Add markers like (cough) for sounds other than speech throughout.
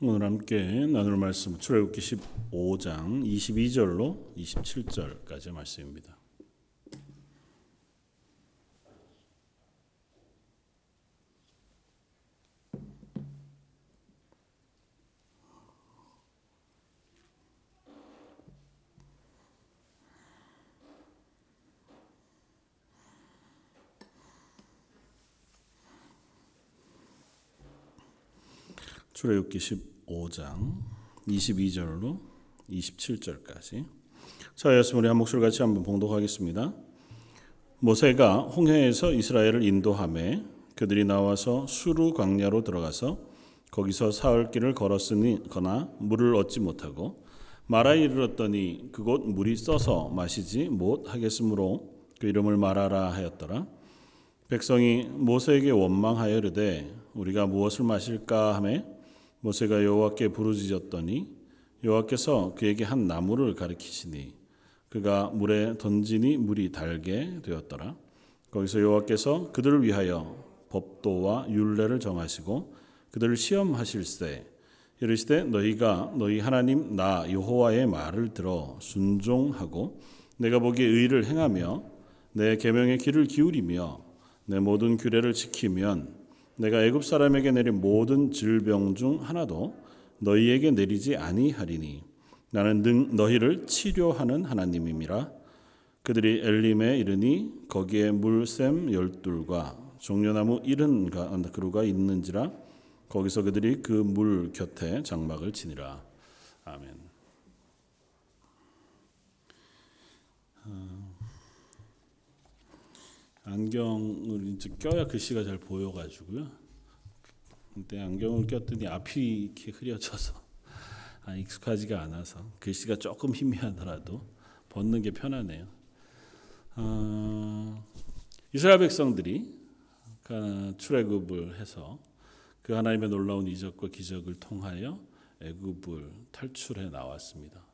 오늘 함께 나눌 말씀 출애굽기 15장 22절로 27절까지 말씀입니다. 출애굽기 15장 22절로 27절까지 자였으면 우리 한 목소리 같이 한번 봉독하겠습니다. 모세가 홍해에서 이스라엘을 인도함에 그들이 나와서 수루 광야로 들어가서 거기서 사흘 길을 걸었으니거나 물을 얻지 못하고 마라에 이르렀더니 그곳 물이 써서 마시지 못하겠으므로 그 이름을 마라라 하였더라. 백성이 모세에게 원망하여 이르되 우리가 무엇을 마실까 하매 모세가 여호와께 부르짖었더니 여호와께서 그에게 한 나무를 가리키시니 그가 물에 던지니 물이 달게 되었더라. 거기서 여호와께서 그들을 위하여 법도와 율례를 정하시고 그들을 시험하실세 이르시되 너희가 너희 하나님 나 여호와의 말을 들어 순종하고 내가 보기에 의를 행하며 내 계명의 귀를 기울이며 내 모든 규례를 지키면 내가 애굽 사람에게 내린 모든 질병 중 하나도 너희에게 내리지 아니하리니 나는 능 너희를 치료하는 하나님임이라 그들이 엘림에 이르니 거기에 물샘 열둘과 종려나무 이른 그루가 있는지라 거기서 그들이 그 물 곁에 장막을 치니라 아멘. 안경을 이제 껴야 글씨가 잘 보여가지고요. 근데 안경을 꼈더니 앞이 이렇게 흐려져서 아, 익숙하지가 않아서 글씨가 조금 희미하더라도 벗는 게 편하네요. 어, 이스라엘 백성들이 출애굽을 해서 그 하나님의 놀라운 이적과 기적을 통하여 애굽을 탈출해 나왔습니다.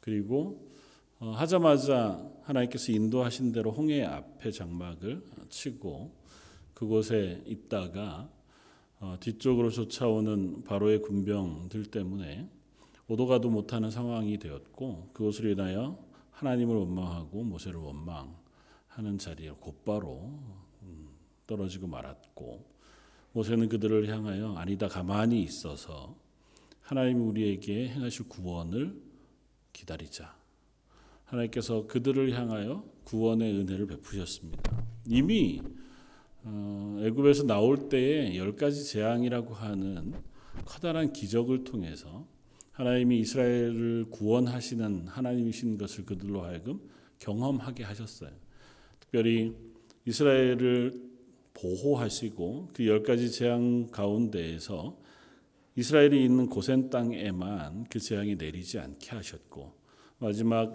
그리고 어, 하자마자 하나님께서 인도하신 대로 홍해 앞에 장막을 치고 그곳에 있다가 어, 뒤쪽으로 쫓아오는 바로의 군병들 때문에 오도 가도 못하는 상황이 되었고 그것으로 인하여 하나님을 원망하고 모세를 원망하는 자리에 곧바로 음, 떨어지고 말았고 모세는 그들을 향하여 아니다 가만히 있어서 하나님이 우리에게 행하실 구원을 기다리자. 하나님께서 그들을 향하여 구원의 은혜를 베푸셨습니다. 이미 어, 애굽에서 나올 때에 열 가지 재앙이라고 하는 커다란 기적을 통해서 하나님이 이스라엘을 구원하시는 하나님이신 것을 그들로 하여금 경험하게 하셨어요. 특별히 이스라엘을 보호하시고 그 열 가지 재앙 가운데에서 이스라엘이 있는 고센 땅에만 그 재앙이 내리지 않게 하셨고 마지막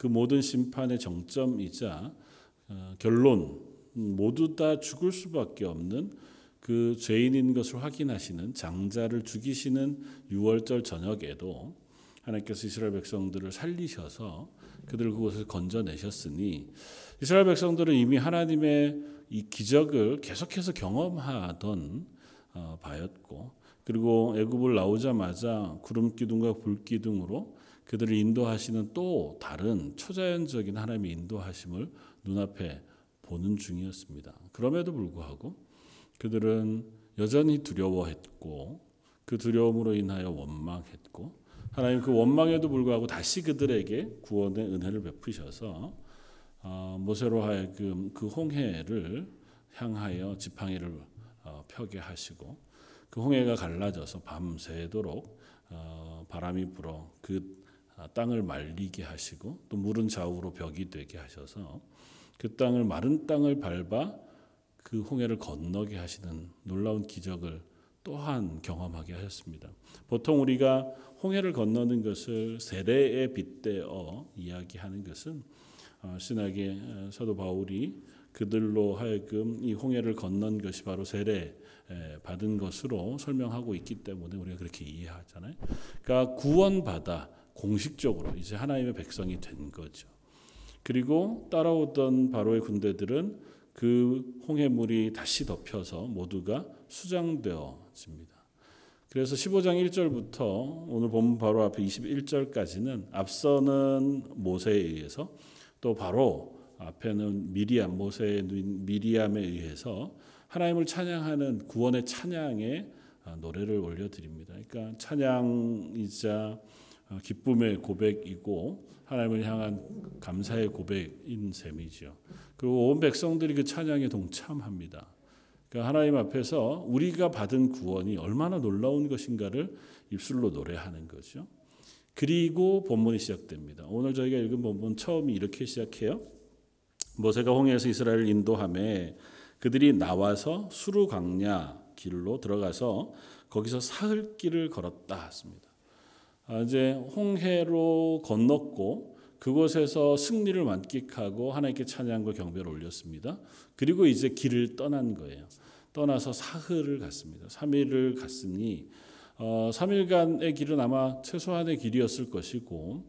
그 모든 심판의 정점이자 어, 결론 모두 다 죽을 수밖에 없는 그 죄인인 것을 확인하시는 장자를 죽이시는 6월절 저녁에도 하나님께서 이스라엘 백성들을 살리셔서 그들 그곳을 건져내셨으니 이스라엘 백성들은 이미 하나님의 이 기적을 계속해서 경험하던 어, 바였고 그리고 애굽을 나오자마자 구름 기둥과 불 기둥으로 그들을 인도하시는 또 다른 초자연적인 하나님의 인도하심을 눈앞에 보는 중이었습니다. 그럼에도 불구하고 그들은 여전히 두려워했고 그 두려움으로 인하여 원망했고 하나님 그 원망에도 불구하고 다시 그들에게 구원의 은혜를 베푸셔서 어, 모세로 하여금 그 홍해를 향하여 지팡이를 어, 펴게 하시고 그 홍해가 갈라져서 밤새도록 어, 바람이 불어 그 아, 땅을 말리게 하시고 또 물은 좌우로 벽이 되게 하셔서 그 땅을 마른 땅을 밟아 그 홍해를 건너게 하시는 놀라운 기적을 또한 경험하게 하셨습니다. 보통 우리가 홍해를 건너는 것을 세례에 빗대어 이야기하는 것은 어, 신학의 어, 사도 바울이 그들로 하여금 이 홍해를 건넌 것이 바로 세례 받은 것으로 설명하고 있기 때문에 우리가 그렇게 이해하잖아요. 그러니까 구원받아 공식적으로 이제 하나님의 백성이 된 거죠. 그리고 따라오던 바로의 군대들은 그 홍해물이 다시 덮여서 모두가 수장되어집니다. 그래서 15장 1절부터 오늘 본문 바로 앞에 21절까지는 앞서는 모세에 의해서 또 바로 앞에는 미리암 모세의 미리암에 의해서 하나님을 찬양하는 구원의 찬양의 아, 노래를 올려드립니다. 그러니까 찬양이자 어, 기쁨의 고백이고 하나님을 향한 감사의 고백인 셈이죠. 그리고 온 백성들이 그 찬양에 동참합니다. 그러니까 하나님 앞에서 우리가 받은 구원이 얼마나 놀라운 것인가를 입술로 노래하는 거죠. 그리고 본문이 시작됩니다. 오늘 저희가 읽은 본문 처음이 이렇게 시작해요. 모세가 홍해에서 이스라엘을 인도함에 그들이 나와서 수루 광야 길로 들어가서 거기서 사흘 길을 걸었다 했습니다. 아, 이제 홍해로 건넜고 그곳에서 승리를 만끽하고 하나님께 찬양과 경배를 올렸습니다. 그리고 이제 길을 떠난 거예요. 떠나서 사흘을 갔습니다. 3일을 갔으니 어, 3일간의 길은 아마 최소한의 길이었을 것이고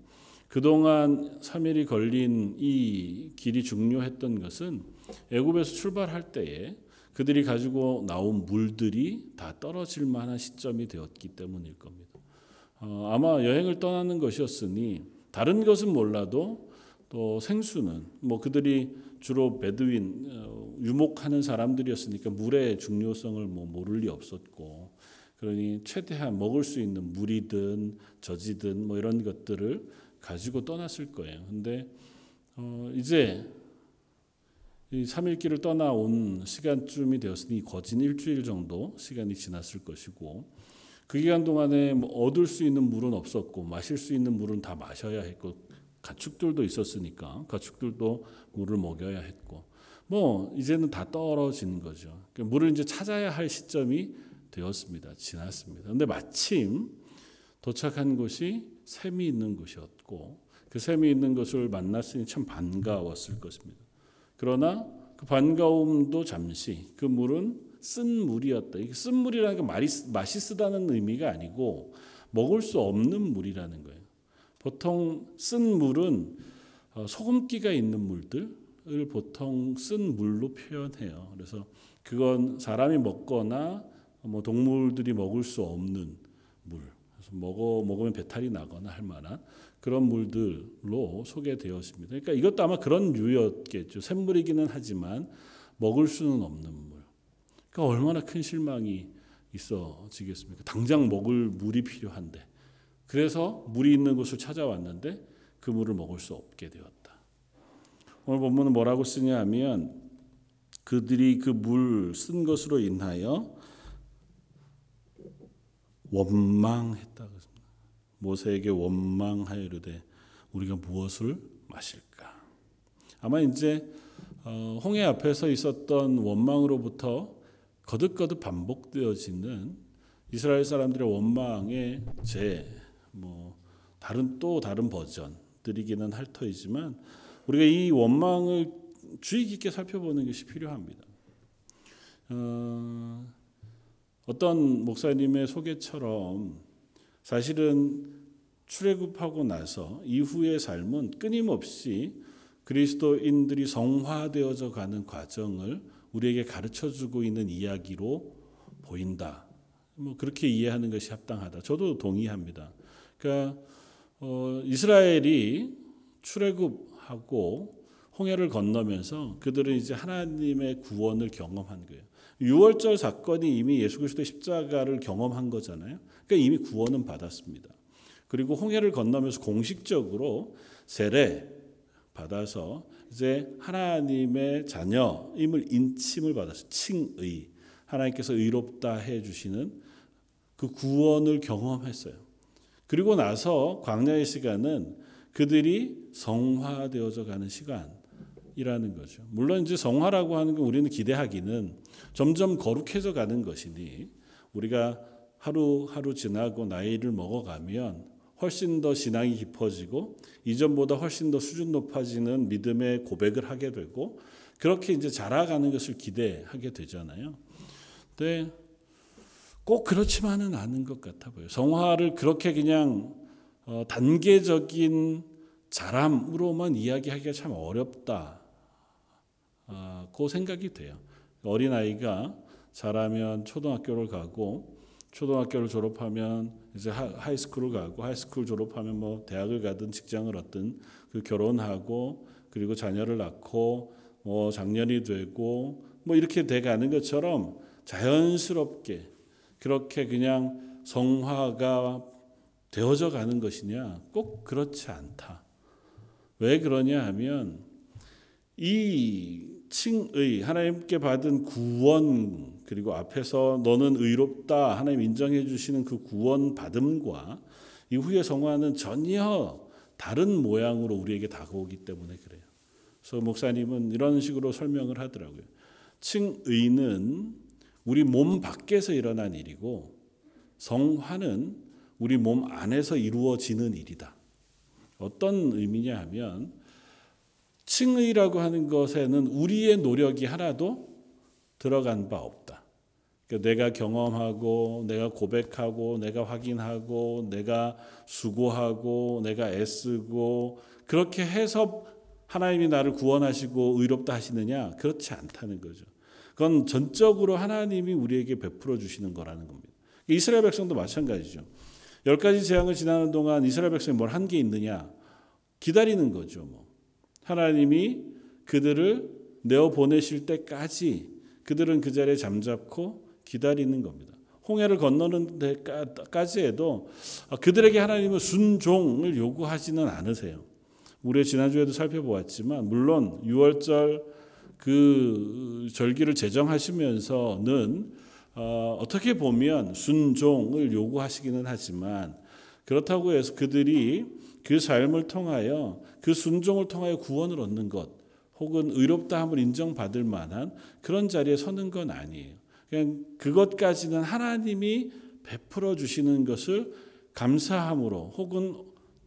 그동안 3일이 걸린 이 길이 중요했던 것은 애굽에서 출발할 때에 그들이 가지고 나온 물들이 다 떨어질 만한 시점이 되었기 때문일 겁니다. 어, 아마 여행을 떠나는 것이었으니 다른 것은 몰라도 또 생수는 뭐 그들이 주로 베드윈 어, 유목하는 사람들이었으니까 물의 중요성을 뭐 모를 리 없었고 그러니 최대한 먹을 수 있는 물이든 젖이든 뭐 이런 것들을 가지고 떠났을 거예요. 근데 어 이제 이 3일길을 떠나온 시간쯤이 되었으니 거진 일주일 정도 시간이 지났을 것이고 그 기간 동안에 뭐 얻을 수 있는 물은 없었고 마실 수 있는 물은 다 마셔야 했고 가축들도 있었으니까 가축들도 물을 먹여야 했고 뭐 이제는 다 떨어진 거죠. 그러니까 물을 이제 찾아야 할 시점이 되었습니다. 지났습니다. 근데 마침 도착한 곳이 샘이 있는 곳이었고 그 샘이 있는 것을 만났으니 참 반가웠을 것입니다. 그러나 그 반가움도 잠시 그 물은 쓴 물이었다. 쓴 물이라는 게 말이, 맛이 쓰다는 의미가 아니고 먹을 수 없는 물이라는 거예요. 보통 쓴 물은 어, 소금기가 있는 물들을 보통 쓴 물로 표현해요. 그래서 그건 사람이 먹거나 뭐 동물들이 먹을 수 없는 물. 그래서 먹어 먹으면 배탈이 나거나 할 만한 그런 물들로 소개되었습니다. 그러니까 이것도 아마 그런 유였겠죠. 샘물이기는 하지만 먹을 수는 없는 물. 그러니까 얼마나 큰 실망이 있어지겠습니까? 당장 먹을 물이 필요한데. 그래서 물이 있는 곳을 찾아왔는데 그 물을 먹을 수 없게 되었다. 오늘 본문은 뭐라고 쓰냐 하면 그들이 그 물 쓴 것으로 인하여 원망했다. 모세에게 원망하여 이르되 우리가 무엇을 마실까? 아마 이제 어, 홍해 앞에서 있었던 원망으로부터 거듭거듭 반복되어지는 이스라엘 사람들의 원망의 제뭐 다른 또 다른 버전들이기는 할 터이지만 우리가 이 원망을 주의 깊게 살펴보는 것이 필요합니다. 어, 어떤 목사님의 소개처럼 사실은 출애굽하고 나서 이후의 삶은 끊임없이 그리스도인들이 성화되어져 가는 과정을 우리에게 가르쳐 주고 있는 이야기로 보인다. 뭐 그렇게 이해하는 것이 합당하다. 저도 동의합니다. 그러니까 어, 이스라엘이 출애굽하고 홍해를 건너면서 그들은 이제 하나님의 구원을 경험한 거예요. 유월절 사건이 이미 예수 그리스도의 십자가를 경험한 거잖아요. 그러니까 이미 구원은 받았습니다. 그리고 홍해를 건너면서 공식적으로 세례 받아서 이제 하나님의 자녀임을 인침을 받아서 칭의 하나님께서 의롭다 해 주시는 그 구원을 경험했어요. 그리고 나서 광야의 시간은 그들이 성화되어져 가는 시간이라는 거죠. 물론 이제 성화라고 하는 건 우리는 기대하기는 점점 거룩해져 가는 것이니 우리가 하루하루 지나고 나이를 먹어가면 훨씬 더 신앙이 깊어지고 이전보다 훨씬 더 수준 높아지는 믿음의 고백을 하게 되고 그렇게 이제 자라가는 것을 기대하게 되잖아요. 근데 꼭 그렇지만은 않은 것 같아 보여요. 성화를 그렇게 그냥 어, 단계적인 자람으로만 이야기하기가 참 어렵다. 아, 그 생각이 돼요. 어린 아이가 자라면 초등학교를 가고 초등학교를 졸업하면 이제 high school을 가고 high school 졸업하면 뭐 대학을 가든 직장을 얻든 그 결혼하고 그리고 자녀를 낳고 뭐 장년이 되고 뭐 이렇게 돼 가는 것처럼 자연스럽게 그렇게 그냥 성화가 되어져 가는 것이냐? 꼭 그렇지 않다. 왜 그러냐 하면 이 칭의 하나님께 받은 구원 그리고 앞에서 너는 의롭다 하나님 인정해 주시는 그 구원 받음과 이후의 성화는 전혀 다른 모양으로 우리에게 다가오기 때문에 그래요. 그래서 목사님은 이런 식으로 설명을 하더라고요. 칭의는 우리 몸 밖에서 일어난 일이고 성화는 우리 몸 안에서 이루어지는 일이다. 어떤 의미냐 하면 칭의라고 하는 것에는 우리의 노력이 하나도 들어간 바 없다. 그러니까 내가 경험하고, 내가 고백하고, 내가 확인하고, 내가 수고하고, 내가 애쓰고, 그렇게 해서 하나님이 나를 구원하시고 의롭다 하시느냐? 그렇지 않다는 거죠. 그건 전적으로 하나님이 우리에게 베풀어 주시는 거라는 겁니다. 이스라엘 백성도 마찬가지죠. 열 가지 재앙을 지나는 동안 이스라엘 백성이 뭘 한 게 있느냐? 기다리는 거죠. 뭐. 하나님이 그들을 내어 보내실 때까지 그들은 그 자리에 잠잡고 기다리는 겁니다. 홍해를 건너는 데까지 해도 그들에게 하나님은 순종을 요구하지는 않으세요. 우리 지난주에도 살펴보았지만 물론 6월절 그 절기를 제정하시면서는 어, 떻게 보면 순종을 요구하시기는 하지만 그렇다고 해서 그들이 그 삶을 통하여 그 순종을 통하여 구원을 얻는 것 혹은 의롭다함을 인정받을 만한 그런 자리에 서는 건 아니에요. 그냥 그것까지는 하나님이 베풀어 주시는 것을 감사함으로 혹은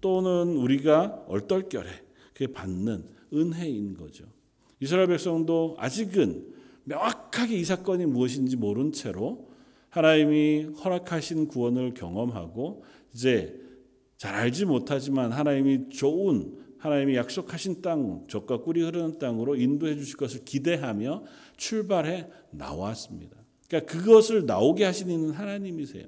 또는 우리가 얼떨결에 그게 받는 은혜인 거죠. 이스라엘 백성도 아직은 명확하게 이 사건이 무엇인지 모른 채로 하나님이 허락하신 구원을 경험하고 이제 잘 알지 못하지만 하나님이 좋은 하나님이 약속하신 땅, 적과 꿀이 흐르는 땅으로 인도해 주실 것을 기대하며 출발해 나왔습니다. 그러니까 그것을 나오게 하신 이는 하나님이세요.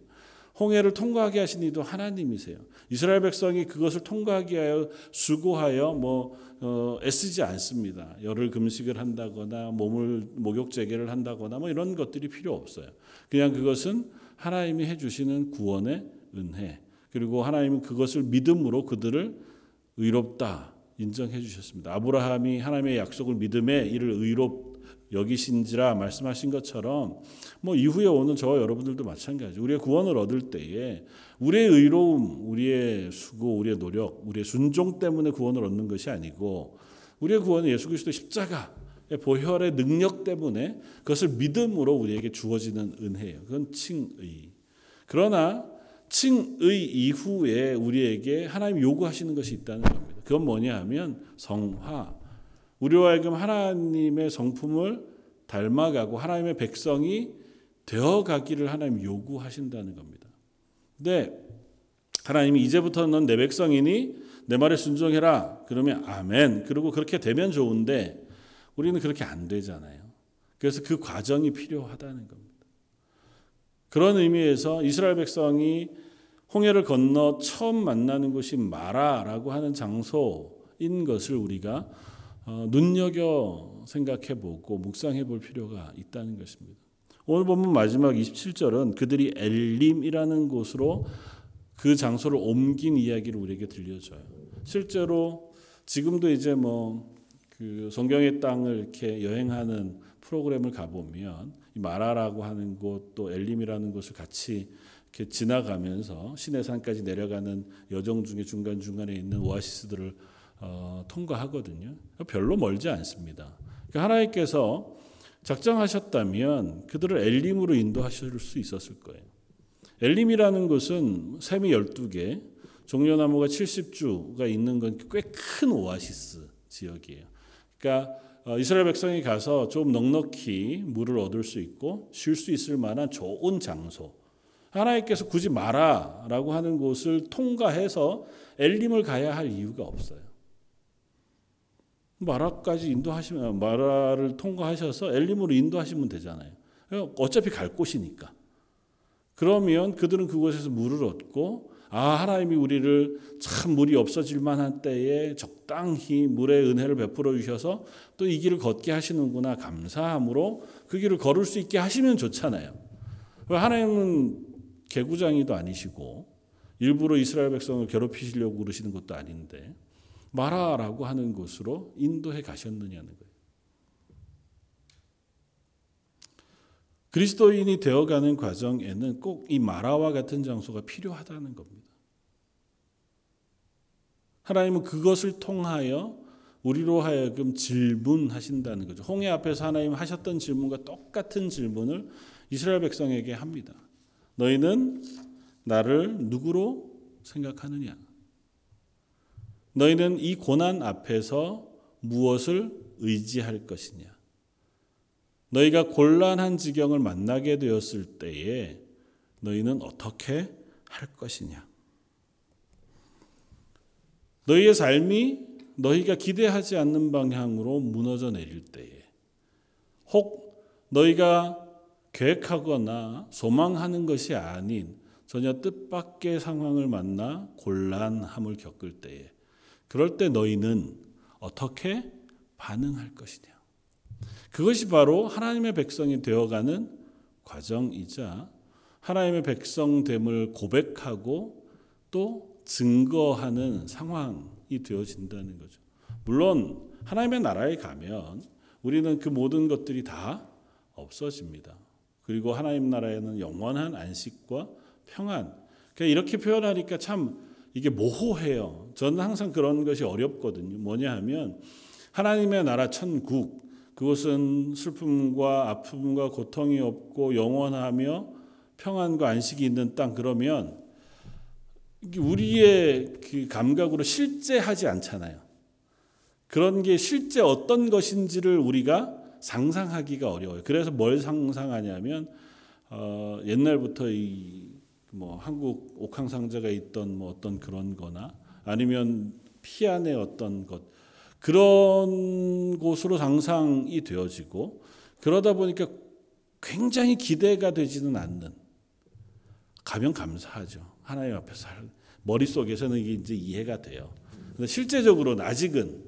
홍해를 통과하게 하신 이도 하나님이세요. 이스라엘 백성이 그것을 통과하기 하여 수고하여 뭐 어, 애쓰지 않습니다. 열흘 금식을 한다거나 몸을 목욕 재개를 한다거나 뭐 이런 것들이 필요 없어요. 그냥 그것은 하나님이 해 주시는 구원의 은혜. 그리고 하나님은 그것을 믿음으로 그들을 의롭다 인정해 주셨습니다. 아브라함이 하나님의 약속을 믿음에 이를 의롭 여기신지라 말씀하신 것처럼 뭐 이후에 오는 저와 여러분들도 마찬가지. 우리의 구원을 얻을 때에 우리의 의로움, 우리의 수고, 우리의 노력, 우리의 순종 때문에 구원을 얻는 것이 아니고 우리의 구원은 예수 그리스도 십자가 보혈의 능력 때문에 그것을 믿음으로 우리에게 주어지는 은혜예요. 그건 칭의. 그러나 칭의 이후에 우리에게 하나님 요구하시는 것이 있다는 겁니다. 그건 뭐냐 하면 성화. 우리와 하여금 하나님의 성품을 닮아가고 하나님의 백성이 되어가기를 하나님 요구하신다는 겁니다. 근데 하나님이 이제부터 넌내 백성이니 내 말에 순종해라. 그러면 아멘. 그리고 그렇게 되면 좋은데 우리는 그렇게 안 되잖아요. 그래서 그 과정이 필요하다는 겁니다. 그런 의미에서 이스라엘 백성이 홍해를 건너 처음 만나는 곳이 마라라고 하는 장소인 것을 우리가 어, 눈여겨 생각해 보고 묵상해 볼 필요가 있다는 것입니다. 오늘 보면 마지막 27절은 그들이 엘림이라는 곳으로 그 장소를 옮긴 이야기를 우리에게 들려줘요. 실제로 지금도 이제 뭐 그 성경의 땅을 이렇게 여행하는 프로그램을 가보면 마라라고 하는 곳 또 엘림이라는 곳을 같이 이렇게 지나가면서 시내산까지 내려가는 여정 중에 중간 중간에 있는 오아시스들을 어, 통과하거든요. 별로 멀지 않습니다. 그러니까 하나님께서 작정하셨다면 그들을 엘림으로 인도하실 수 있었을 거예요. 엘림이라는 곳은 샘이 12개, 종려나무가 70주가 있는 건 꽤 큰 오아시스 지역이에요. 그러니까 어, 이스라엘 백성이 가서 좀 넉넉히 물을 얻을 수 있고 쉴 수 있을 만한 좋은 장소. 하나님께서 굳이 마라라고 하는 곳을 통과해서 엘림을 가야 할 이유가 없어요. 마라까지 인도하시면 마라를 통과하셔서 엘림으로 인도하시면 되잖아요. 어차피 갈 곳이니까. 그러면 그들은 그곳에서 물을 얻고 아 하나님이 우리를 참 물이 없어질 만한 때에 적당히 물의 은혜를 베풀어 주셔서 또 이 길을 걷게 하시는구나 감사함으로 그 길을 걸을 수 있게 하시면 좋잖아요. 하나님은 개구장이도 아니시고 일부러 이스라엘 백성을 괴롭히시려고 그러시는 것도 아닌데 마라라고 하는 곳으로 인도해 가셨느냐는 거예요. 그리스도인이 되어가는 과정에는 꼭 이 마라와 같은 장소가 필요하다는 겁니다. 하나님은 그것을 통하여 우리로 하여금 질문하신다는 거죠. 홍해 앞에서 하나님 하셨던 질문과 똑같은 질문을 이스라엘 백성에게 합니다. 너희는 나를 누구로 생각하느냐? 너희는 이 고난 앞에서 무엇을 의지할 것이냐? 너희가 곤란한 지경을 만나게 되었을 때에 너희는 어떻게 할 것이냐? 너희의 삶이 너희가 기대하지 않는 방향으로 무너져 내릴 때에 혹 너희가 계획하거나 소망하는 것이 아닌 전혀 뜻밖의 상황을 만나 곤란함을 겪을 때에 그럴 때 너희는 어떻게 반응할 것이냐? 그것이 바로 하나님의 백성이 되어가는 과정이자 하나님의 백성됨을 고백하고 또 증거하는 상황이 되어진다는 거죠. 물론 하나님의 나라에 가면 우리는 그 모든 것들이 다 없어집니다. 그리고 하나님 나라에는 영원한 안식과 평안. 그러니까 이렇게 표현하니까 참 이게 모호해요. 저는 항상 그런 것이 어렵거든요. 뭐냐 하면 하나님의 나라 천국 그것은 슬픔과 아픔과 고통이 없고 영원하며 평안과 안식이 있는 땅 그러면 우리의 그 감각으로 실제하지 않잖아요. 그런 게 실제 어떤 것인지를 우리가 상상하기가 어려워요. 그래서 뭘 상상하냐면 어, 옛날부터 이 뭐 한국 옥황상제가 있던 뭐 어떤 그런거나 아니면 피안의 어떤 것 그런 곳으로 상상이 되어지고 그러다 보니까 굉장히 기대가 되지는 않는 가면 감사하죠. 하나님 앞에서 머릿속에서는 이게 이제 이해가 돼요. 근데 실제적으로는 아직은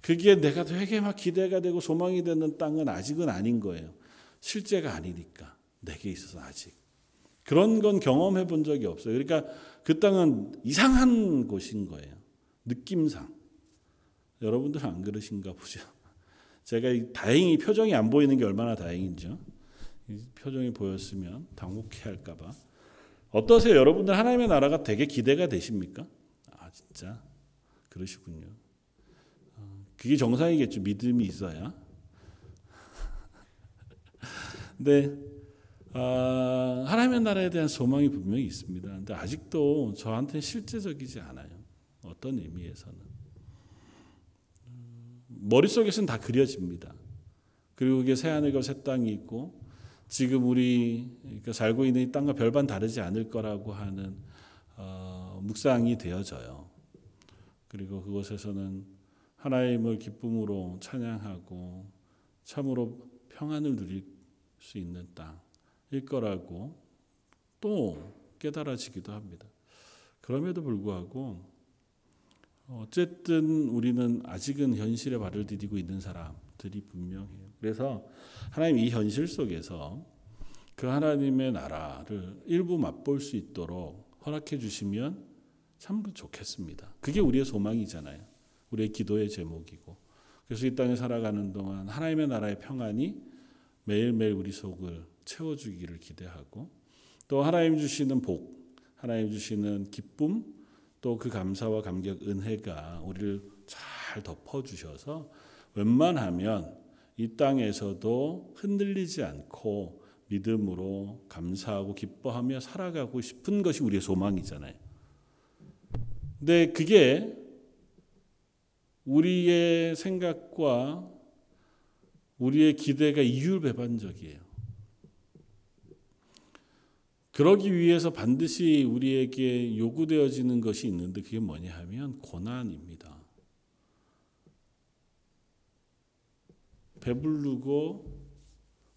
그게 내가 되게 막 기대가 되고 소망이 되는 땅은 아직은 아닌 거예요. 실제가 아니니까 내게 있어서 아직 그런 건 경험해 본 적이 없어요. 그러니까 그 땅은 이상한 곳인 거예요. 느낌상 여러분들은 안 그러신가 보죠. (laughs) 제가 다행히 표정이 안 보이는 게 얼마나 다행인지요. 표정이 보였으면 당혹해 할까봐. 어떠세요? 여러분들 하나님의 나라가 되게 기대가 되십니까? 아 진짜 그러시군요. 그게 정상이겠죠. 믿음이 있어야. 근데 (laughs) 아, 하나님의 나라에 대한 소망이 분명히 있습니다. 근데 아직도 저한테 실제적이지 않아요. 어떤 의미에서는 머릿속에서는 다 그려집니다. 그리고 그게 새 하늘과 새 땅이 있고 지금 우리 살고 있는 이 땅과 별반 다르지 않을 거라고 하는 어, 묵상이 되어져요. 그리고 그곳에서는 하나님을 기쁨으로 찬양하고 참으로 평안을 누릴 수 있는 땅일 거라고 또 깨달아지기도 합니다. 그럼에도 불구하고 어쨌든 우리는 아직은 현실에 발을 디디고 있는 사람들이 분명해요. 그래서 하나님 이 현실 속에서 그 하나님의 나라를 일부 맛볼 수 있도록 허락해 주시면 참 좋겠습니다. 그게 우리의 소망이잖아요. 우리의 기도의 제목이고 그래서 이 땅에 살아가는 동안 하나님의 나라의 평안이 매일매일 우리 속을 채워주기를 기대하고 또 하나님 주시는 복, 하나님 주시는 기쁨, 또 그 감사와 감격, 은혜가 우리를 잘 덮어 주셔서 웬만하면 이 땅에서도 흔들리지 않고 믿음으로 감사하고 기뻐하며 살아가고 싶은 것이 우리의 소망이잖아요. 근데 그게 우리의 생각과 우리의 기대가 이율배반적이에요. 그러기 위해서 반드시 우리에게 요구되어지는 것이 있는데 그게 뭐냐 하면 고난입니다. 배부르고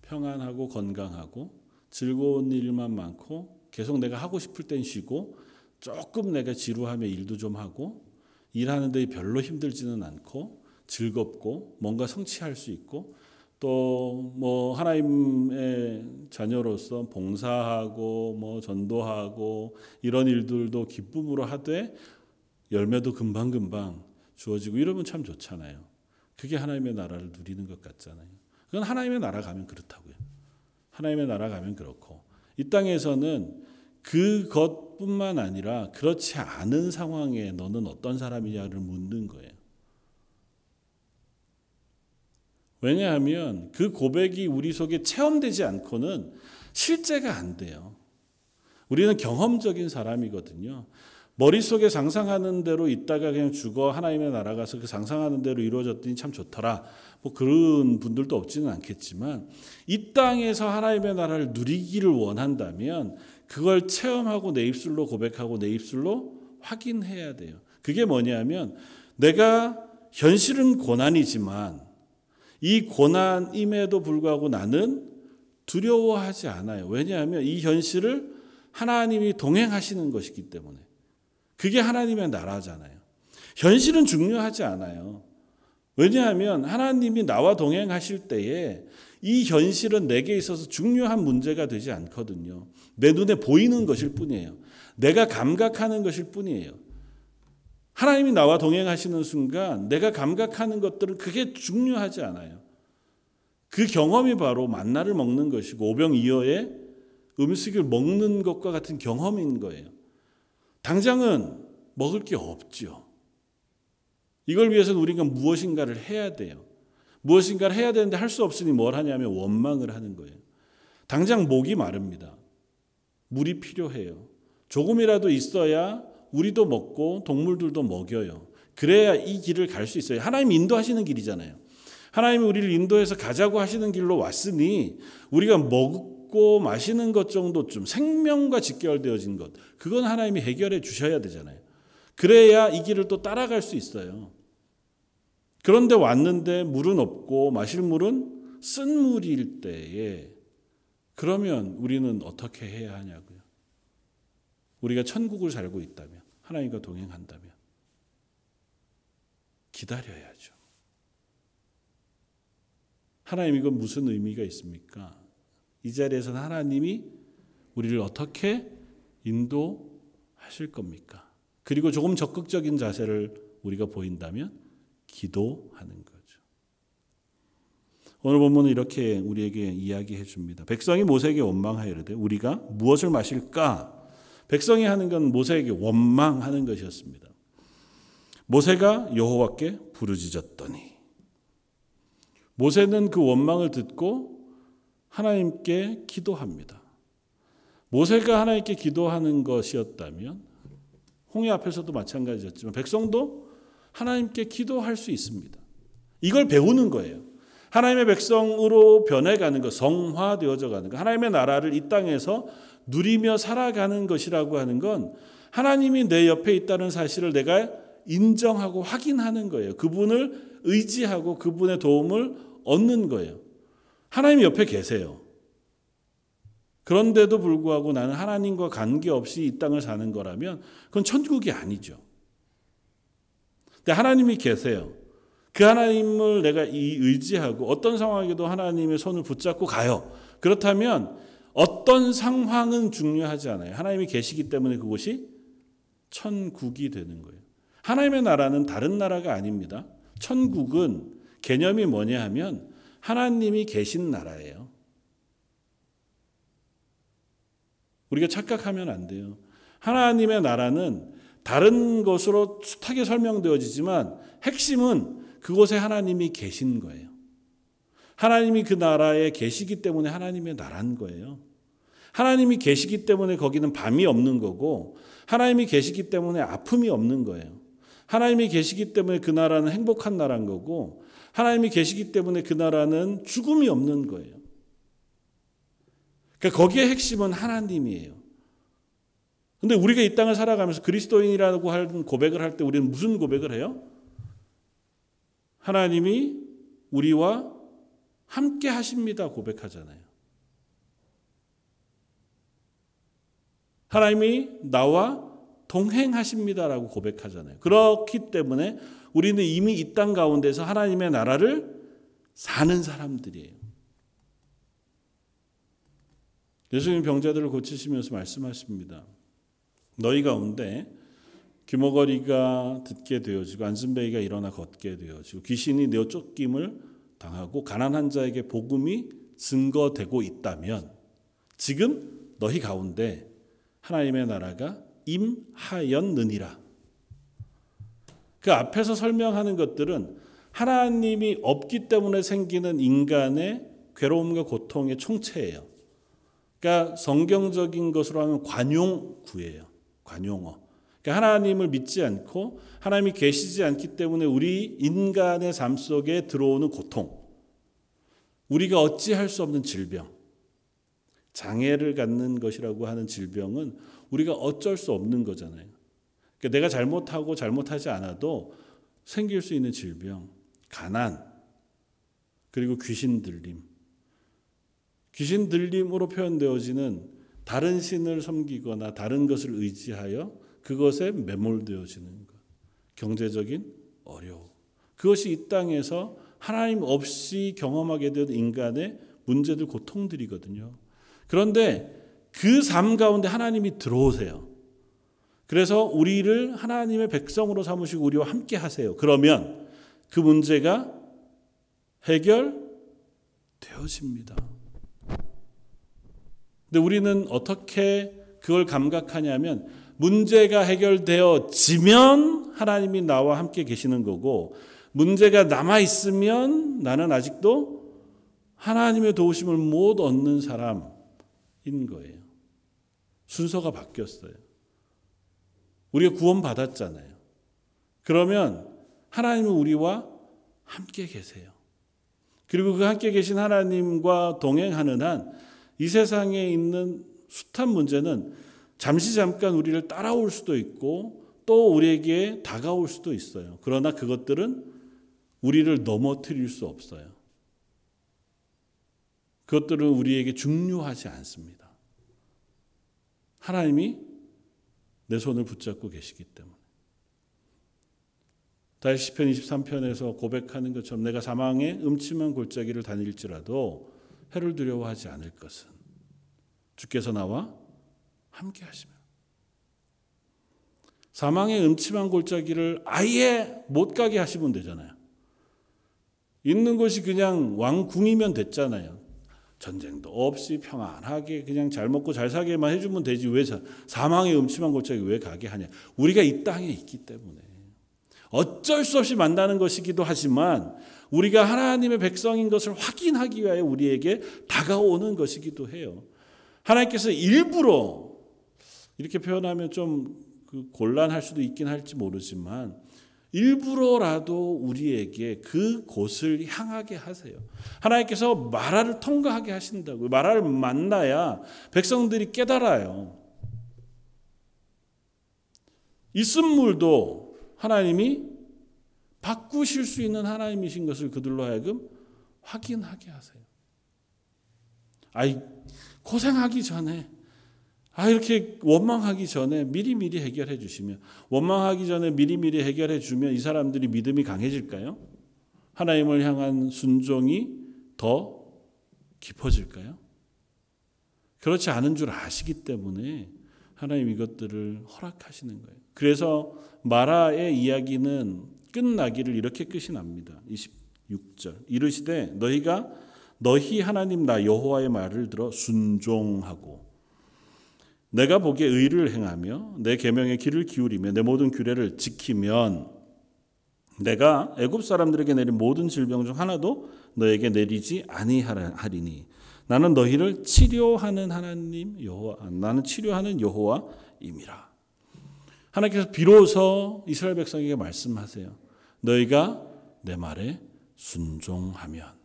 평안하고 건강하고 즐거운 일만 많고 계속 내가 하고 싶을 땐 쉬고 조금 내가 지루하면 일도 좀 하고 일하는데 별로 힘들지는 않고 즐겁고 뭔가 성취할 수 있고 또 뭐 하나님의 자녀로서 봉사하고 뭐 전도하고 이런 일들도 기쁨으로 하되 열매도 금방금방 주어지고 이러면 참 좋잖아요. 그게 하나님의 나라를 누리는 것 같잖아요. 그건 하나님의 나라 가면 그렇다고요. 하나님의 나라 가면 그렇고 이 땅에서는 그것뿐만 아니라 그렇지 않은 상황에 너는 어떤 사람이냐를 묻는 거예요. 왜냐하면 그 고백이 우리 속에 체험되지 않고는 실제가 안 돼요. 우리는 경험적인 사람이거든요. 머릿속에 상상하는 대로 있다가 그냥 죽어 하나님의 나라 가서 그 상상하는 대로 이루어졌더니 참 좋더라. 뭐 그런 분들도 없지는 않겠지만 이 땅에서 하나님의 나라를 누리기를 원한다면 그걸 체험하고 내 입술로 고백하고 내 입술로 확인해야 돼요. 그게 뭐냐면 내가 현실은 고난이지만 이 고난임에도 불구하고 나는 두려워하지 않아요. 왜냐하면 이 현실을 하나님이 동행하시는 것이기 때문에. 그게 하나님의 나라잖아요. 현실은 중요하지 않아요. 왜냐하면 하나님이 나와 동행하실 때에 이 현실은 내게 있어서 중요한 문제가 되지 않거든요. 내 눈에 보이는 것일 뿐이에요. 내가 감각하는 것일 뿐이에요. 하나님이 나와 동행하시는 순간 내가 감각하는 것들은 그게 중요하지 않아요. 그 경험이 바로 만나를 먹는 것이고 오병이어의 음식을 먹는 것과 같은 경험인 거예요. 당장은 먹을 게 없죠. 이걸 위해서는 우리가 무엇인가를 해야 돼요. 무엇인가를 해야 되는데 할 수 없으니 뭘 하냐면 원망을 하는 거예요. 당장 목이 마릅니다. 물이 필요해요. 조금이라도 있어야 우리도 먹고 동물들도 먹여요. 그래야 이 길을 갈 수 있어요. 하나님 인도하시는 길이잖아요. 하나님이 우리를 인도해서 가자고 하시는 길로 왔으니 우리가 먹고 마시는 것 정도쯤 생명과 직결되어진 것 그건 하나님이 해결해 주셔야 되잖아요. 그래야 이 길을 또 따라갈 수 있어요. 그런데 왔는데 물은 없고 마실 물은 쓴 물일 때에 그러면 우리는 어떻게 해야 하냐고요. 우리가 천국을 살고 있다면 하나님과 동행한다면 기다려야죠. 하나님 이건 무슨 의미가 있습니까? 이 자리에서는 하나님이 우리를 어떻게 인도하실 겁니까? 그리고 조금 적극적인 자세를 우리가 보인다면 기도하는 거죠. 오늘 본문은 이렇게 우리에게 이야기해 줍니다. 백성이 모세에게 원망하여 이르되 우리가 무엇을 마실까? 백성이 하는 건 모세에게 원망하는 것이었습니다. 모세가 여호와께 부르짖었더니 모세는 그 원망을 듣고 하나님께 기도합니다. 모세가 하나님께 기도하는 것이었다면 홍해 앞에서도 마찬가지였지만 백성도 하나님께 기도할 수 있습니다. 이걸 배우는 거예요. 하나님의 백성으로 변해가는 것, 성화되어져 가는 것, 하나님의 나라를 이 땅에서 누리며 살아가는 것이라고 하는 건 하나님이 내 옆에 있다는 사실을 내가 인정하고 확인하는 거예요. 그분을 의지하고 그분의 도움을 얻는 거예요. 하나님 옆에 계세요. 그런데도 불구하고 나는 하나님과 관계없이 이 땅을 사는 거라면 그건 천국이 아니죠. 근데 하나님이 계세요. 그 하나님을 내가 이 의지하고 어떤 상황에도 하나님의 손을 붙잡고 가요. 그렇다면 어떤 상황은 중요하지 않아요. 하나님이 계시기 때문에 그곳이 천국이 되는 거예요. 하나님의 나라는 다른 나라가 아닙니다. 천국은 개념이 뭐냐 하면 하나님이 계신 나라예요. 우리가 착각하면 안 돼요. 하나님의 나라는 다른 것으로 숱하게 설명되어지지만 핵심은 그곳에 하나님이 계신 거예요. 하나님이 그 나라에 계시기 때문에 하나님의 나라인 거예요. 하나님이 계시기 때문에 거기는 밤이 없는 거고 하나님이 계시기 때문에 아픔이 없는 거예요. 하나님이 계시기 때문에 그 나라는 행복한 나라인 거고 하나님이 계시기 때문에 그 나라는 죽음이 없는 거예요. 그러니까 거기에 핵심은 하나님이에요. 근데 우리가 이 땅을 살아가면서 그리스도인이라고 하는 고백을 할 때 우리는 무슨 고백을 해요? 하나님이 우리와 함께 하십니다 고백하잖아요. 하나님이 나와 동행하십니다라고 고백하잖아요. 그렇기 때문에 우리는 이미 이 땅 가운데서 하나님의 나라를 사는 사람들이에요. 예수님 병자들을 고치시면서 말씀하십니다. 너희 가운데 귀머거리가 듣게 되어지고 안순뱅이가 일어나 걷게 되어지고 귀신이 내어 쫓김을 당하고 가난한 자에게 복음이 증거되고 있다면 지금 너희 가운데 하나님의 나라가 임하였느니라. 그 앞에서 설명하는 것들은 하나님이 없기 때문에 생기는 인간의 괴로움과 고통의 총체예요. 그러니까 성경적인 것으로 하면 관용구예요. 관용어. 그러니까 하나님을 믿지 않고 하나님이 계시지 않기 때문에 우리 인간의 삶 속에 들어오는 고통, 우리가 어찌할 수 없는 질병, 장애를 갖는 것이라고 하는 질병은 우리가 어쩔 수 없는 거잖아요. 그러니까 내가 잘못하고 잘못하지 않아도 생길 수 있는 질병, 가난, 그리고 귀신 들림. 귀신 들림으로 표현되어지는 다른 신을 섬기거나 다른 것을 의지하여 그것에 매몰되어지는 것. 경제적인 어려움. 그것이 이 땅에서 하나님 없이 경험하게 된 인간의 문제들, 고통들이거든요. 그런데 그 삶 가운데 하나님이 들어오세요. 그래서 우리를 하나님의 백성으로 삼으시고 우리와 함께 하세요. 그러면 그 문제가 해결되어집니다. 근데 우리는 어떻게 그걸 감각하냐면 문제가 해결되어지면 하나님이 나와 함께 계시는 거고 문제가 남아 있으면 나는 아직도 하나님의 도우심을 못 얻는 사람 인 거예요. 순서가 바뀌었어요. 우리가 구원받았잖아요. 그러면 하나님은 우리와 함께 계세요. 그리고 그 함께 계신 하나님과 동행하는 한 이 세상에 있는 숱한 문제는 잠시 잠깐 우리를 따라올 수도 있고 또 우리에게 다가올 수도 있어요. 그러나 그것들은 우리를 넘어뜨릴 수 없어요. 그것들은 우리에게 중요하지 않습니다. 하나님이 내 손을 붙잡고 계시기 때문에. 다시 시편 23편에서 고백하는 것처럼 내가 사망의 음침한 골짜기를 다닐지라도 해를 두려워하지 않을 것은 주께서 나와 함께 하시며 사망의 음침한 골짜기를 아예 못 가게 하시면 되잖아요. 있는 곳이 그냥 왕궁이면 됐잖아요. 전쟁도 없이 평안하게 그냥 잘 먹고 잘 살게만 해주면 되지 왜 사망의 음침한 골짜기 왜 가게 하냐? 우리가 이 땅에 있기 때문에 어쩔 수 없이 만나는 것이기도 하지만 우리가 하나님의 백성인 것을 확인하기 위하여 우리에게 다가오는 것이기도 해요. 하나님께서 일부러 이렇게 표현하면 좀그 곤란할 수도 있긴 할지 모르지만 일부러라도 우리에게 그 곳을 향하게 하세요. 하나님께서 마라를 통과하게 하신다고요. 마라를 만나야 백성들이 깨달아요. 이순물도 하나님이 바꾸실 수 있는 하나님이신 것을 그들로 하여금 확인하게 하세요. 아이 고생하기 전에 아 이렇게 원망하기 전에 미리미리 해결해 주시면 원망하기 전에 미리미리 해결해 주면 이 사람들이 믿음이 강해질까요? 하나님을 향한 순종이 더 깊어질까요? 그렇지 않은 줄 아시기 때문에 하나님 이것들을 허락하시는 거예요. 그래서 마라의 이야기는 끝나기를 이렇게 끝이 납니다. 26절. 이르시되 너희가 너희 하나님 나 여호와의 말을 들어 순종하고 내가 보기에 의를 행하며 내 계명의 길을 기울이며 내 모든 규례를 지키면 내가 애굽 사람들에게 내린 모든 질병 중 하나도 너에게 내리지 아니하리니 나는 너희를 치료하는 하나님 여호와 나는 치료하는 여호와임이라. 하나님께서 비로소 이스라엘 백성에게 말씀하세요. 너희가 내 말에 순종하면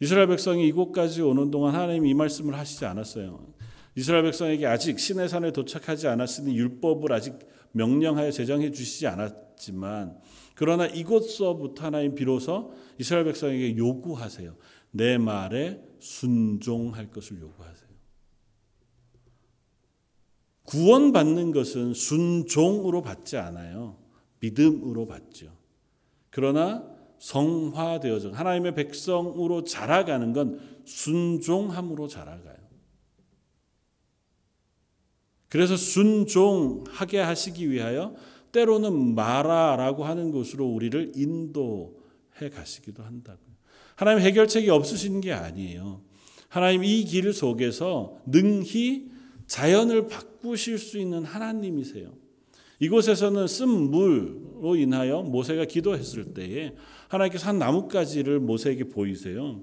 이스라엘 백성이 이곳까지 오는 동안 하나님이 이 말씀을 하시지 않았어요. 이스라엘 백성에게 아직 신의 산에 도착하지 않았으니 율법을 아직 명령하여 제정해 주시지 않았지만 그러나 이곳서부터 하나님 비로소 이스라엘 백성에게 요구하세요. 내 말에 순종할 것을 요구하세요. 구원받는 것은 순종으로 받지 않아요. 믿음으로 받죠. 그러나 성화되어져 하나님의 백성으로 자라가는 건 순종함으로 자라가요. 그래서 순종하게 하시기 위하여 때로는 마라라고 하는 곳으로 우리를 인도해 가시기도 한다고요. 하나님 해결책이 없으신 게 아니에요. 하나님 이 길 속에서 능히 자연을 바꾸실 수 있는 하나님이세요. 이곳에서는 쓴 물 로 인하여 모세가 기도했을 때에 하나님께서 한 나뭇가지를 모세에게 보이세요.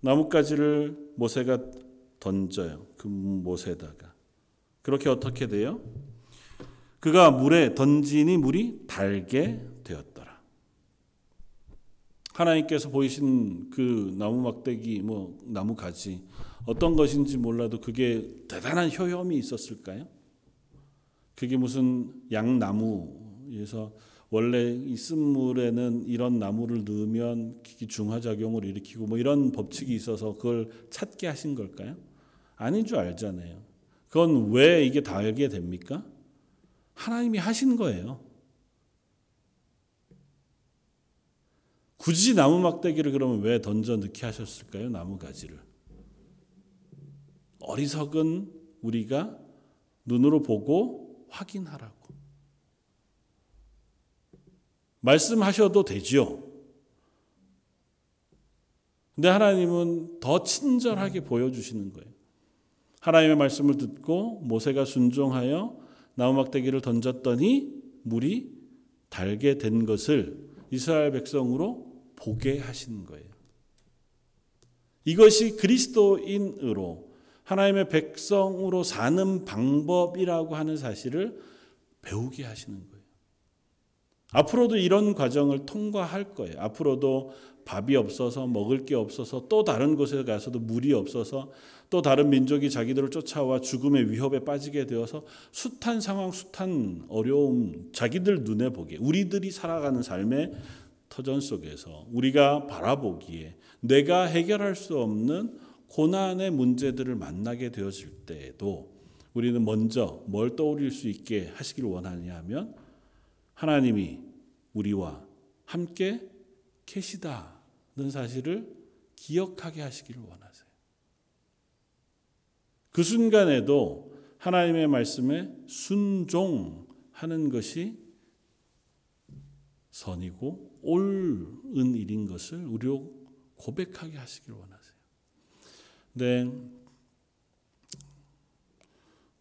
나뭇가지를 모세가 던져요. 그 못에다가. 그렇게 어떻게 돼요? 그가 물에 던지니 물이 달게 되었더라. 하나님께서 보이신 그 나무 막대기, 뭐 나무 가지 어떤 것인지 몰라도 그게 대단한 효험이 있었을까요? 그게 무슨 양나무 에서 원래 이 쓴물에는 이런 나무를 넣으면 중화작용을 일으키고 뭐 이런 법칙이 있어서 그걸 찾게 하신 걸까요? 아닌 줄 알잖아요. 그건 왜 이게 달게 됩니까? 하나님이 하신 거예요. 굳이 나무 막대기를 그러면 왜 던져 넣게 하셨을까요? 나무 가지를. 어리석은 우리가 눈으로 보고 확인하라고. 말씀하셔도 되지요. 근데 하나님은 더 친절하게 보여주시는 거예요. 하나님의 말씀을 듣고 모세가 순종하여 나무막대기를 던졌더니 물이 달게 된 것을 이스라엘 백성으로 보게 하신 거예요. 이것이 그리스도인으로 하나님의 백성으로 사는 방법이라고 하는 사실을 배우게 하시는 거예요. 앞으로도 이런 과정을 통과할 거예요. 앞으로도 밥이 없어서 먹을 게 없어서 또 다른 곳에 가서도 물이 없어서 또 다른 민족이 자기들을 쫓아와 죽음의 위협에 빠지게 되어서 숱한 상황, 숱한 어려움, 자기들 눈에 보기에 우리들이 살아가는 삶의 터전 속에서 우리가 바라보기에 내가 해결할 수 없는 고난의 문제들을 만나게 되어질 때에도 우리는 먼저 뭘 떠올릴 수 있게 하시길 원하냐 하면 하나님이 우리와 함께 계시다는 사실을 기억하게 하시기를 원하세요. 그 순간에도 하나님의 말씀에 순종하는 것이 선이고 옳은 일인 것을 우리로 고백하게 하시길 원하세요. 네.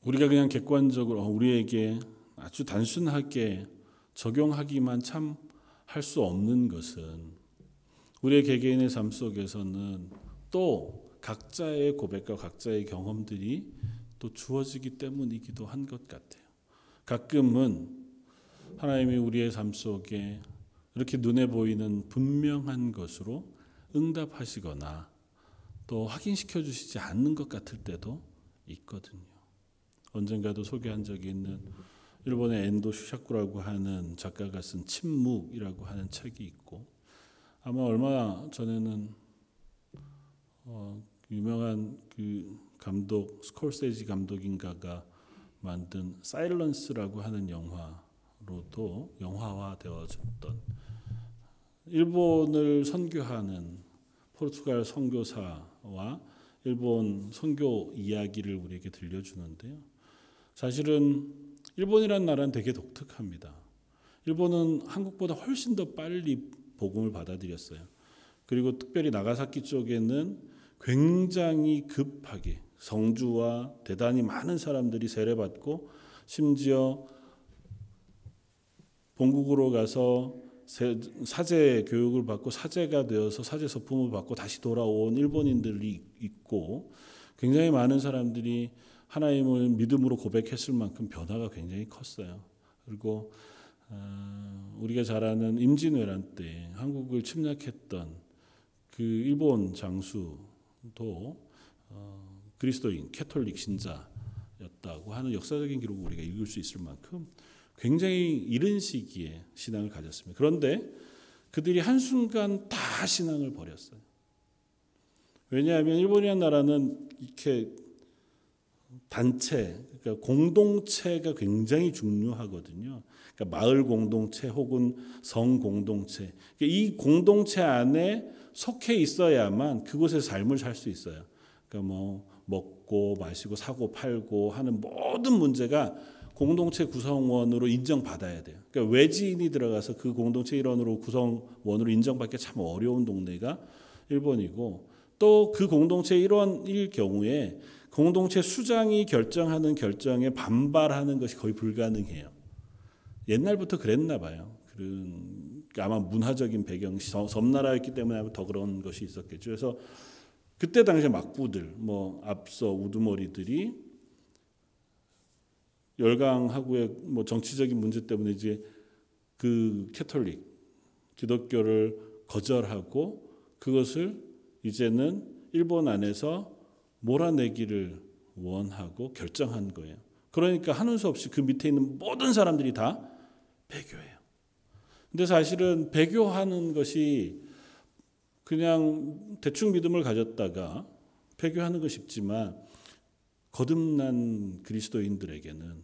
우리가 그냥 객관적으로 어, 우리에게 아주 단순하게 적용하기만 참 할 수 없는 것은 우리의 개개인의 삶 속에서는 또 각자의 고백과 각자의 경험들이 또 주어지기 때문이기도 한 것 같아요. 가끔은 하나님이 우리의 삶 속에 이렇게 눈에 보이는 분명한 것으로 응답하시거나 또 확인시켜 주시지 않는 것 같을 때도 있거든요. 언젠가도 소개한 적이 있는 일본의 엔도 슈샤쿠라고 하는 작가가 쓴 침묵이라고 하는 책이 있고 아마 얼마 전에는 어, 유명한 그 감독 스콜세지 감독인가가 만든 사일런스라고 하는 영화로도 영화화 되어졌던 일본을 선교하는 포르투갈 선교사와 일본 선교 이야기를 우리에게 들려주는데요. 사실은 일본이라는 나라는 되게 독특합니다. 일본은 한국보다 훨씬 더 빨리 복음을 받아들였어요. 그리고 특별히 나가사키 쪽에는 굉장히 급하게 성주와 대단히 많은 사람들이 세례받고 심지어 본국으로 가서 사제 교육을 받고 사제가 되어서 사제 서품을 받고 다시 돌아온 일본인들이 있고 굉장히 많은 사람들이 하나님을 믿음으로 고백했을 만큼 변화가 굉장히 컸어요. 그리고 어, 우리가 잘 아는 임진왜란 때 한국을 침략했던 그 일본 장수도 어, 그리스도인 캐톨릭 신자였다고 하는 역사적인 기록을 우리가 읽을 수 있을 만큼 굉장히 이른 시기에 신앙을 가졌습니다. 그런데 그들이 한순간 다 신앙을 버렸어요. 왜냐하면 일본이라는 나라는 이렇게 단체, 그러니까 공동체가 굉장히 중요하거든요. 그러니까 마을 공동체 혹은 성 공동체. 그러니까 이 공동체 안에 속해 있어야만 그곳에서 삶을 살 수 있어요. 그러니까 뭐 먹고 마시고 사고 팔고 하는 모든 문제가 공동체 구성원으로 인정받아야 돼요. 그러니까 외지인이 들어가서 그 공동체 일원으로 구성원으로 인정받기 참 어려운 동네가 일본이고 또 그 공동체 일원일 경우에 공동체 수장이 결정하는 결정에 반발하는 것이 거의 불가능해요. 옛날부터 그랬나 봐요. 그런 아마 문화적인 배경, 섬나라였기 때문에 더 그런 것이 있었겠죠. 그래서 그때 당시 막부들, 뭐 앞서 우두머리들이 열강하고의 뭐 정치적인 문제 때문에 이제 그 캐톨릭 기독교를 거절하고 그것을 이제는 일본 안에서 몰아내기를 원하고 결정한 거예요. 그러니까 하는 수 없이 그 밑에 있는 모든 사람들이 다 배교해요. 근데 사실은 배교하는 것이 그냥 대충 믿음을 가졌다가 배교하는 거 쉽지만 거듭난 그리스도인들에게는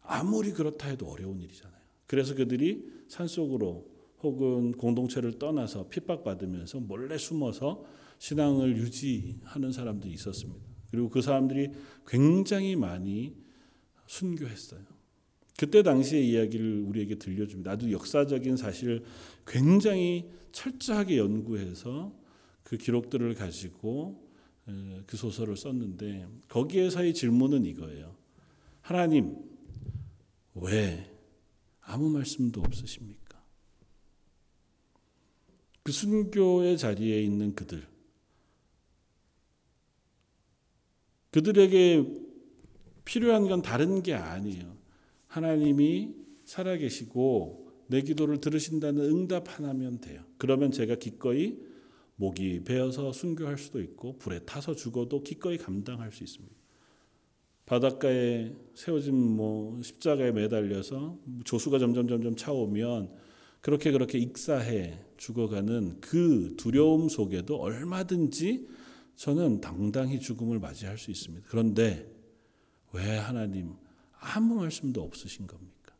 아무리 그렇다 해도 어려운 일이잖아요. 그래서 그들이 산속으로 혹은 공동체를 떠나서 핍박받으면서 몰래 숨어서 신앙을 유지하는 사람들이 있었습니다. 그리고 그 사람들이 굉장히 많이 순교했어요. 그때 당시의 이야기를 우리에게 들려줍니다. 아주 역사적인 사실 굉장히 철저하게 연구해서 그 기록들을 가지고 그 소설을 썼는데 거기에서의 질문은 이거예요. 하나님, 왜 아무 말씀도 없으십니까? 그 순교의 자리에 있는 그들, 그들에게 필요한 건 다른 게 아니에요. 하나님이 살아계시고 내 기도를 들으신다는 응답 하나면 돼요. 그러면 제가 기꺼이 목이 베어서 순교할 수도 있고 불에 타서 죽어도 기꺼이 감당할 수 있습니다. 바닷가에 세워진 뭐 십자가에 매달려서 조수가 점점 점점 차오면 그렇게 그렇게 익사해 죽어가는 그 두려움 속에도 얼마든지 저는 당당히 죽음을 맞이할 수 있습니다. 그런데 왜 하나님 아무 말씀도 없으신 겁니까?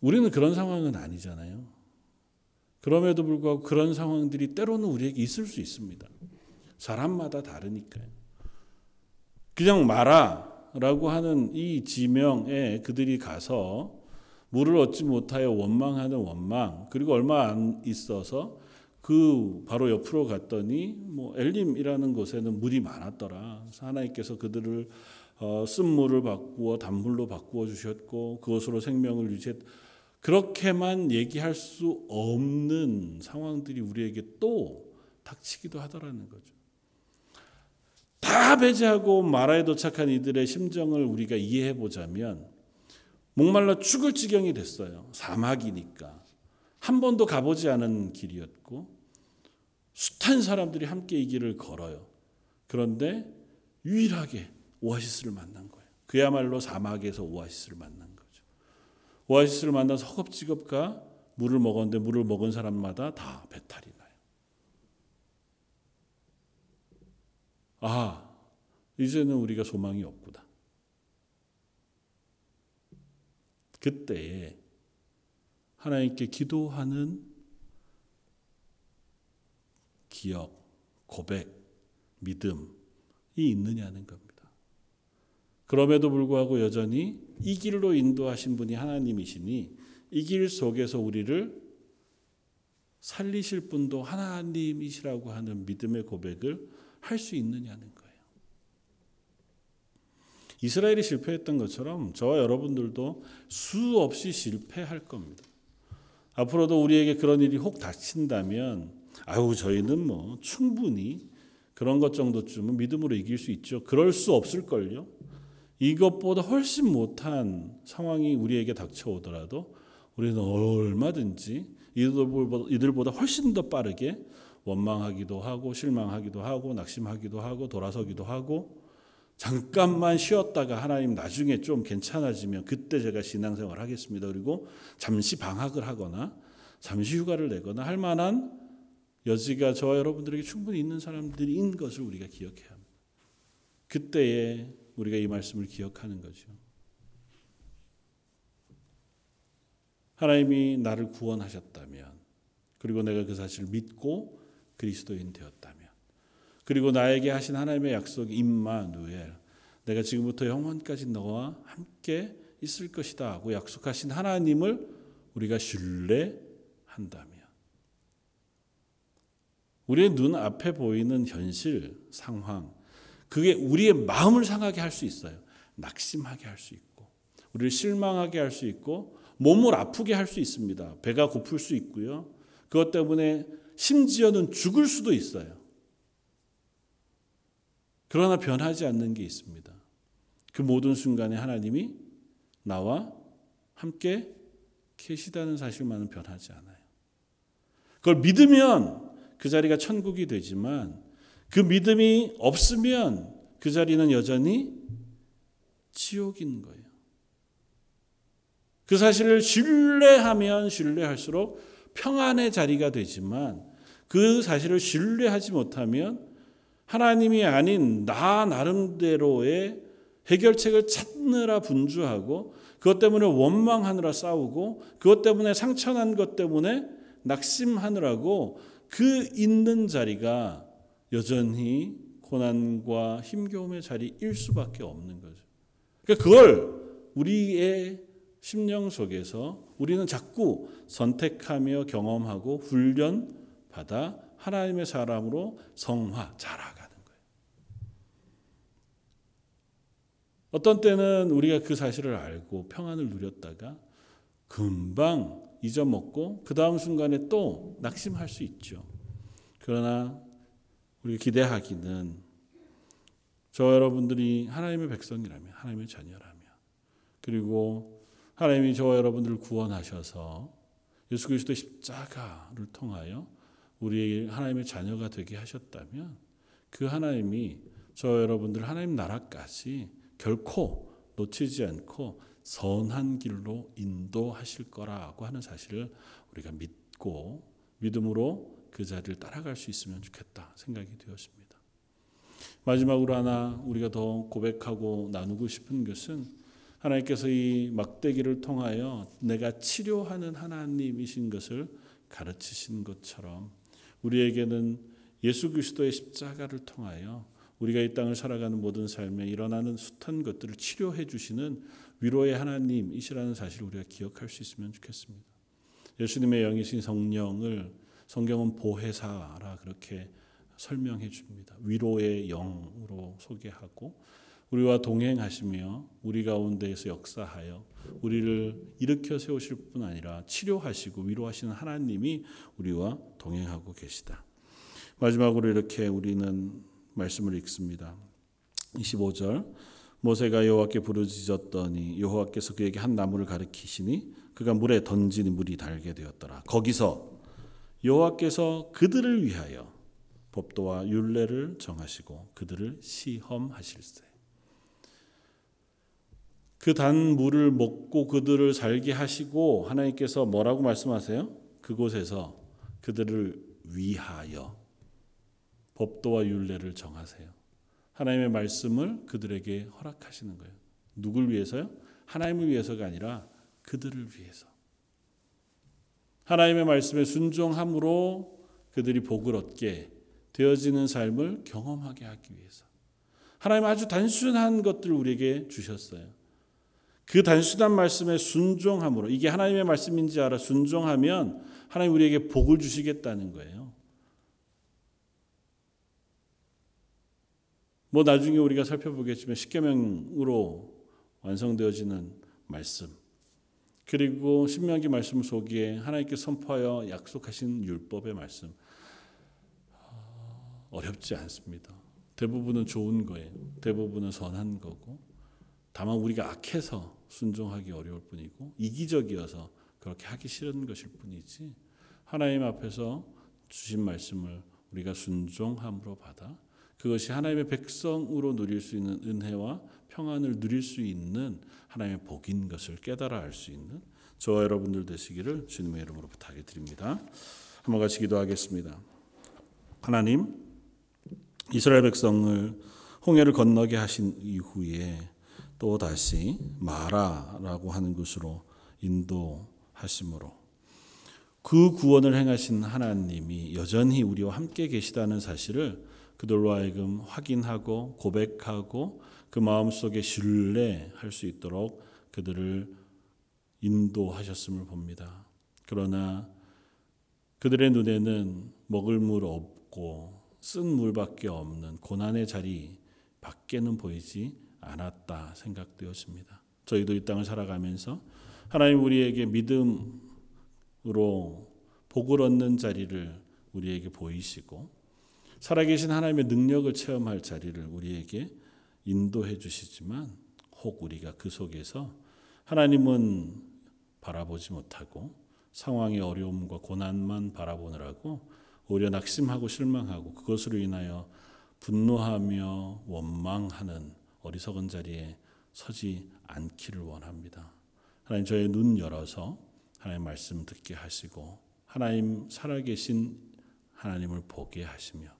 우리는 그런 상황은 아니잖아요. 그럼에도 불구하고 그런 상황들이 때로는 우리에게 있을 수 있습니다. 사람마다 다르니까요. 그냥 마라라고 하는 이 지명에 그들이 가서 물을 얻지 못하여 원망하는 원망 그리고 얼마 안 있어서 그 바로 옆으로 갔더니 뭐 엘림이라는 곳에는 물이 많았더라. 하나님께서 그들을 어, 쓴 물을 바꾸어 단물로 바꾸어 주셨고 그것으로 생명을 유지했. 그렇게만 얘기할 수 없는 상황들이 우리에게 또 닥치기도 하더라는 거죠. 다 배제하고 마라에 도착한 이들의 심정을 우리가 이해해 보자면 목말라 죽을 지경이 됐어요. 사막이니까. 한 번도 가보지 않은 길이었고 숱한 사람들이 함께 이 길을 걸어요. 그런데 유일하게 오아시스를 만난 거예요. 그야말로 사막에서 오아시스를 만난 거죠. 오아시스를 만나서 허겁지겁 가 물을 먹었는데 물을 먹은 사람마다 다 배탈이 나요. 아, 이제는 우리가 소망이 없구나. 그때에 하나님께 기도하는 기억, 고백, 믿음이 있느냐는 겁니다. 그럼에도 불구하고 여전히 이 길로 인도하신 분이 하나님이시니 이 길 속에서 우리를 살리실 분도 하나님이시라고 하는 믿음의 고백을 할 수 있느냐는 거예요. 이스라엘이 실패했던 것처럼 저와 여러분들도 수없이 실패할 겁니다. 앞으로도 우리에게 그런 일이 혹 닥친다면 아유 저희는 뭐 충분히 그런 것 정도쯤은 믿음으로 이길 수 있죠. 그럴 수 없을걸요. 이것보다 훨씬 못한 상황이 우리에게 닥쳐오더라도 우리는 얼마든지 이들보다 훨씬 더 빠르게 원망하기도 하고 실망하기도 하고 낙심하기도 하고 돌아서기도 하고 잠깐만 쉬었다가 하나님 나중에 좀 괜찮아지면 그때 제가 신앙생활 하겠습니다. 그리고 잠시 방학을 하거나 잠시 휴가를 내거나 할 만한 여지가 저와 여러분들에게 충분히 있는 사람들인 것을 우리가 기억해야 합니다. 그때에 우리가 이 말씀을 기억하는 거죠. 하나님이 나를 구원하셨다면, 그리고 내가 그 사실을 믿고 그리스도인 되었다면, 그리고 나에게 하신 하나님의 약속 임마누엘, 내가 지금부터 영원까지 너와 함께 있을 것이다 하고 약속하신 하나님을 우리가 신뢰한다면, 우리의 눈 앞에 보이는 현실, 상황, 그게 우리의 마음을 상하게 할 수 있어요. 낙심하게 할 수 있고, 우리를 실망하게 할 수 있고, 몸을 아프게 할 수 있습니다. 배가 고플 수 있고요. 그것 때문에 심지어는 죽을 수도 있어요. 그러나 변하지 않는 게 있습니다. 그 모든 순간에 하나님이 나와 함께 계시다는 사실만은 변하지 않아요. 그걸 믿으면 그 자리가 천국이 되지만 그 믿음이 없으면 그 자리는 여전히 지옥인 거예요. 그 사실을 신뢰하면 신뢰할수록 평안의 자리가 되지만 그 사실을 신뢰하지 못하면 하나님이 아닌 나 나름대로의 해결책을 찾느라 분주하고 그것 때문에 원망하느라 싸우고 그것 때문에 상처난 것 때문에 낙심하느라고 그 있는 자리가 여전히 고난과 힘겨움의 자리일 수밖에 없는 거죠. 그러니까 그걸 우리의 심령 속에서 우리는 자꾸 선택하며 경험하고 훈련 받아 하나님의 사람으로 성화 자라가는 거예요. 어떤 때는 우리가 그 사실을 알고 평안을 누렸다가 금방 잊어먹고 그 다음 순간에 또 낙심할 수 있죠. 그러나 우리가 기대하기는 저 여러분들이 하나님의 백성이라면 하나님의 자녀라면 그리고 하나님이 저와 여러분들을 구원하셔서 예수 그리스도의 십자가를 통하여 우리 하나님의 자녀가 되게 하셨다면 그 하나님이 저 여러분들 하나님 나라까지 결코 놓치지 않고 선한 길로 인도하실 거라고 하는 사실을 우리가 믿고 믿음으로 그 자리를 따라갈 수 있으면 좋겠다 생각이 되었습니다. 마지막으로 하나 우리가 더 고백하고 나누고 싶은 것은 하나님께서 이 막대기를 통하여 내가 치료하는 하나님이신 것을 가르치신 것처럼 우리에게는 예수 그리스도의 십자가를 통하여 우리가 이 땅을 살아가는 모든 삶에 일어나는 숱한 것들을 치료해 주시는 위로의 하나님이시라는 사실을 우리가 기억할 수 있으면 좋겠습니다. 예수님의 영이신 성령을 성경은 보혜사라 그렇게 설명해 줍니다. 위로의 영으로 소개하고 우리와 동행하시며 우리 가운데에서 역사하여 우리를 일으켜 세우실 뿐 아니라 치료하시고 위로하시는 하나님이 우리와 동행하고 계시다. 마지막으로 이렇게 우리는 말씀을 읽습니다. 25절 모세가 여호와께 부르짖었더니 여호와께서 그에게 한 나무를 가리키시니 그가 물에 던지니 물이 달게 되었더라. 거기서 여호와께서 그들을 위하여 법도와 율례를 정하시고 그들을 시험하실세. 그 단 물을 먹고 그들을 살게 하시고 하나님께서 뭐라고 말씀하세요? 그곳에서 그들을 위하여 법도와 율례를 정하세요. 하나님의 말씀을 그들에게 허락하시는 거예요. 누굴 위해서요? 하나님을 위해서가 아니라 그들을 위해서. 하나님의 말씀에 순종함으로 그들이 복을 얻게 되어지는 삶을 경험하게 하기 위해서. 하나님 아주 단순한 것들을 우리에게 주셨어요. 그 단순한 말씀에 순종함으로 이게 하나님의 말씀인지 알아 순종하면 하나님 우리에게 복을 주시겠다는 거예요. 뭐 나중에 우리가 살펴보겠지만 십계명으로 완성되어지는 말씀 그리고 신명기 말씀 속에 하나님께 선포하여 약속하신 율법의 말씀 어렵지 않습니다. 대부분은 좋은 거예요. 대부분은 선한 거고 다만 우리가 악해서 순종하기 어려울 뿐이고 이기적이어서 그렇게 하기 싫은 것일 뿐이지 하나님 앞에서 주신 말씀을 우리가 순종함으로 받아 그것이 하나님의 백성으로 누릴 수 있는 은혜와 평안을 누릴 수 있는 하나님의 복인 것을 깨달아 알 수 있는 저와 여러분들 되시기를 주님의 이름으로 부탁해 드립니다. 한번 같이 기도하겠습니다. 하나님 이스라엘 백성을 홍해를 건너게 하신 이후에 또 다시 마라라고 하는 곳으로 인도하심으로 그 구원을 행하신 하나님이 여전히 우리와 함께 계시다는 사실을 그들로 하여금 확인하고 고백하고 그 마음속에 신뢰할 수 있도록 그들을 인도하셨음을 봅니다. 그러나 그들의 눈에는 먹을 물 없고 쓴 물밖에 없는 고난의 자리 밖에는 보이지 않았다 생각되었습니다. 저희도 이 땅을 살아가면서 하나님 우리에게 믿음으로 복을 얻는 자리를 우리에게 보이시고 살아계신 하나님의 능력을 체험할 자리를 우리에게 인도해 주시지만 혹 우리가 그 속에서 하나님은 바라보지 못하고 상황의 어려움과 고난만 바라보느라고 오히려 낙심하고 실망하고 그것으로 인하여 분노하며 원망하는 어리석은 자리에 서지 않기를 원합니다. 하나님 저의 눈 열어서 하나님 말씀 듣게 하시고 하나님 살아계신 하나님을 보게 하시며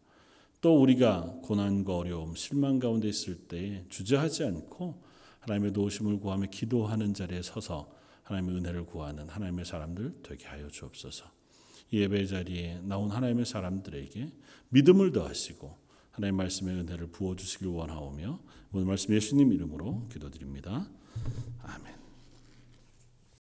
또 우리가 고난과 어려움, 실망 가운데 있을 때에 주저하지 않고 하나님의 도우심을 구하며 기도하는 자리에 서서 하나님의 은혜를 구하는 하나님의 사람들 되게 하여 주옵소서. 이 예배 자리에 나온 하나님의 사람들에게 믿음을 더하시고 하나님의 말씀의 은혜를 부어 주시길 원하오며 오늘 말씀 예수님 이름으로 기도드립니다. 아멘.